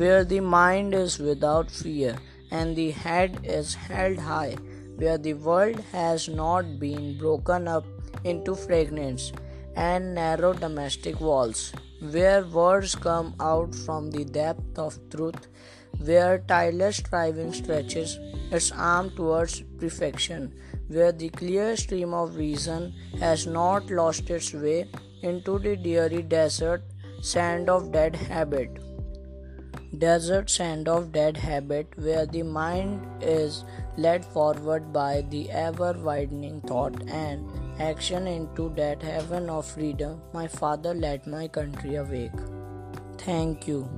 where the mind is without fear and the head is held high, where the world has not been broken up into fragments and narrow domestic walls, where words come out from the depth of truth, where tireless striving stretches its arm towards perfection, where the clear stream of reason has not lost its way into the dreary desert sand of dead habit. Desert sand of dead habit, where the mind is led forward by the ever widening thought and action into that heaven of freedom, my father led my country awake. Thank you.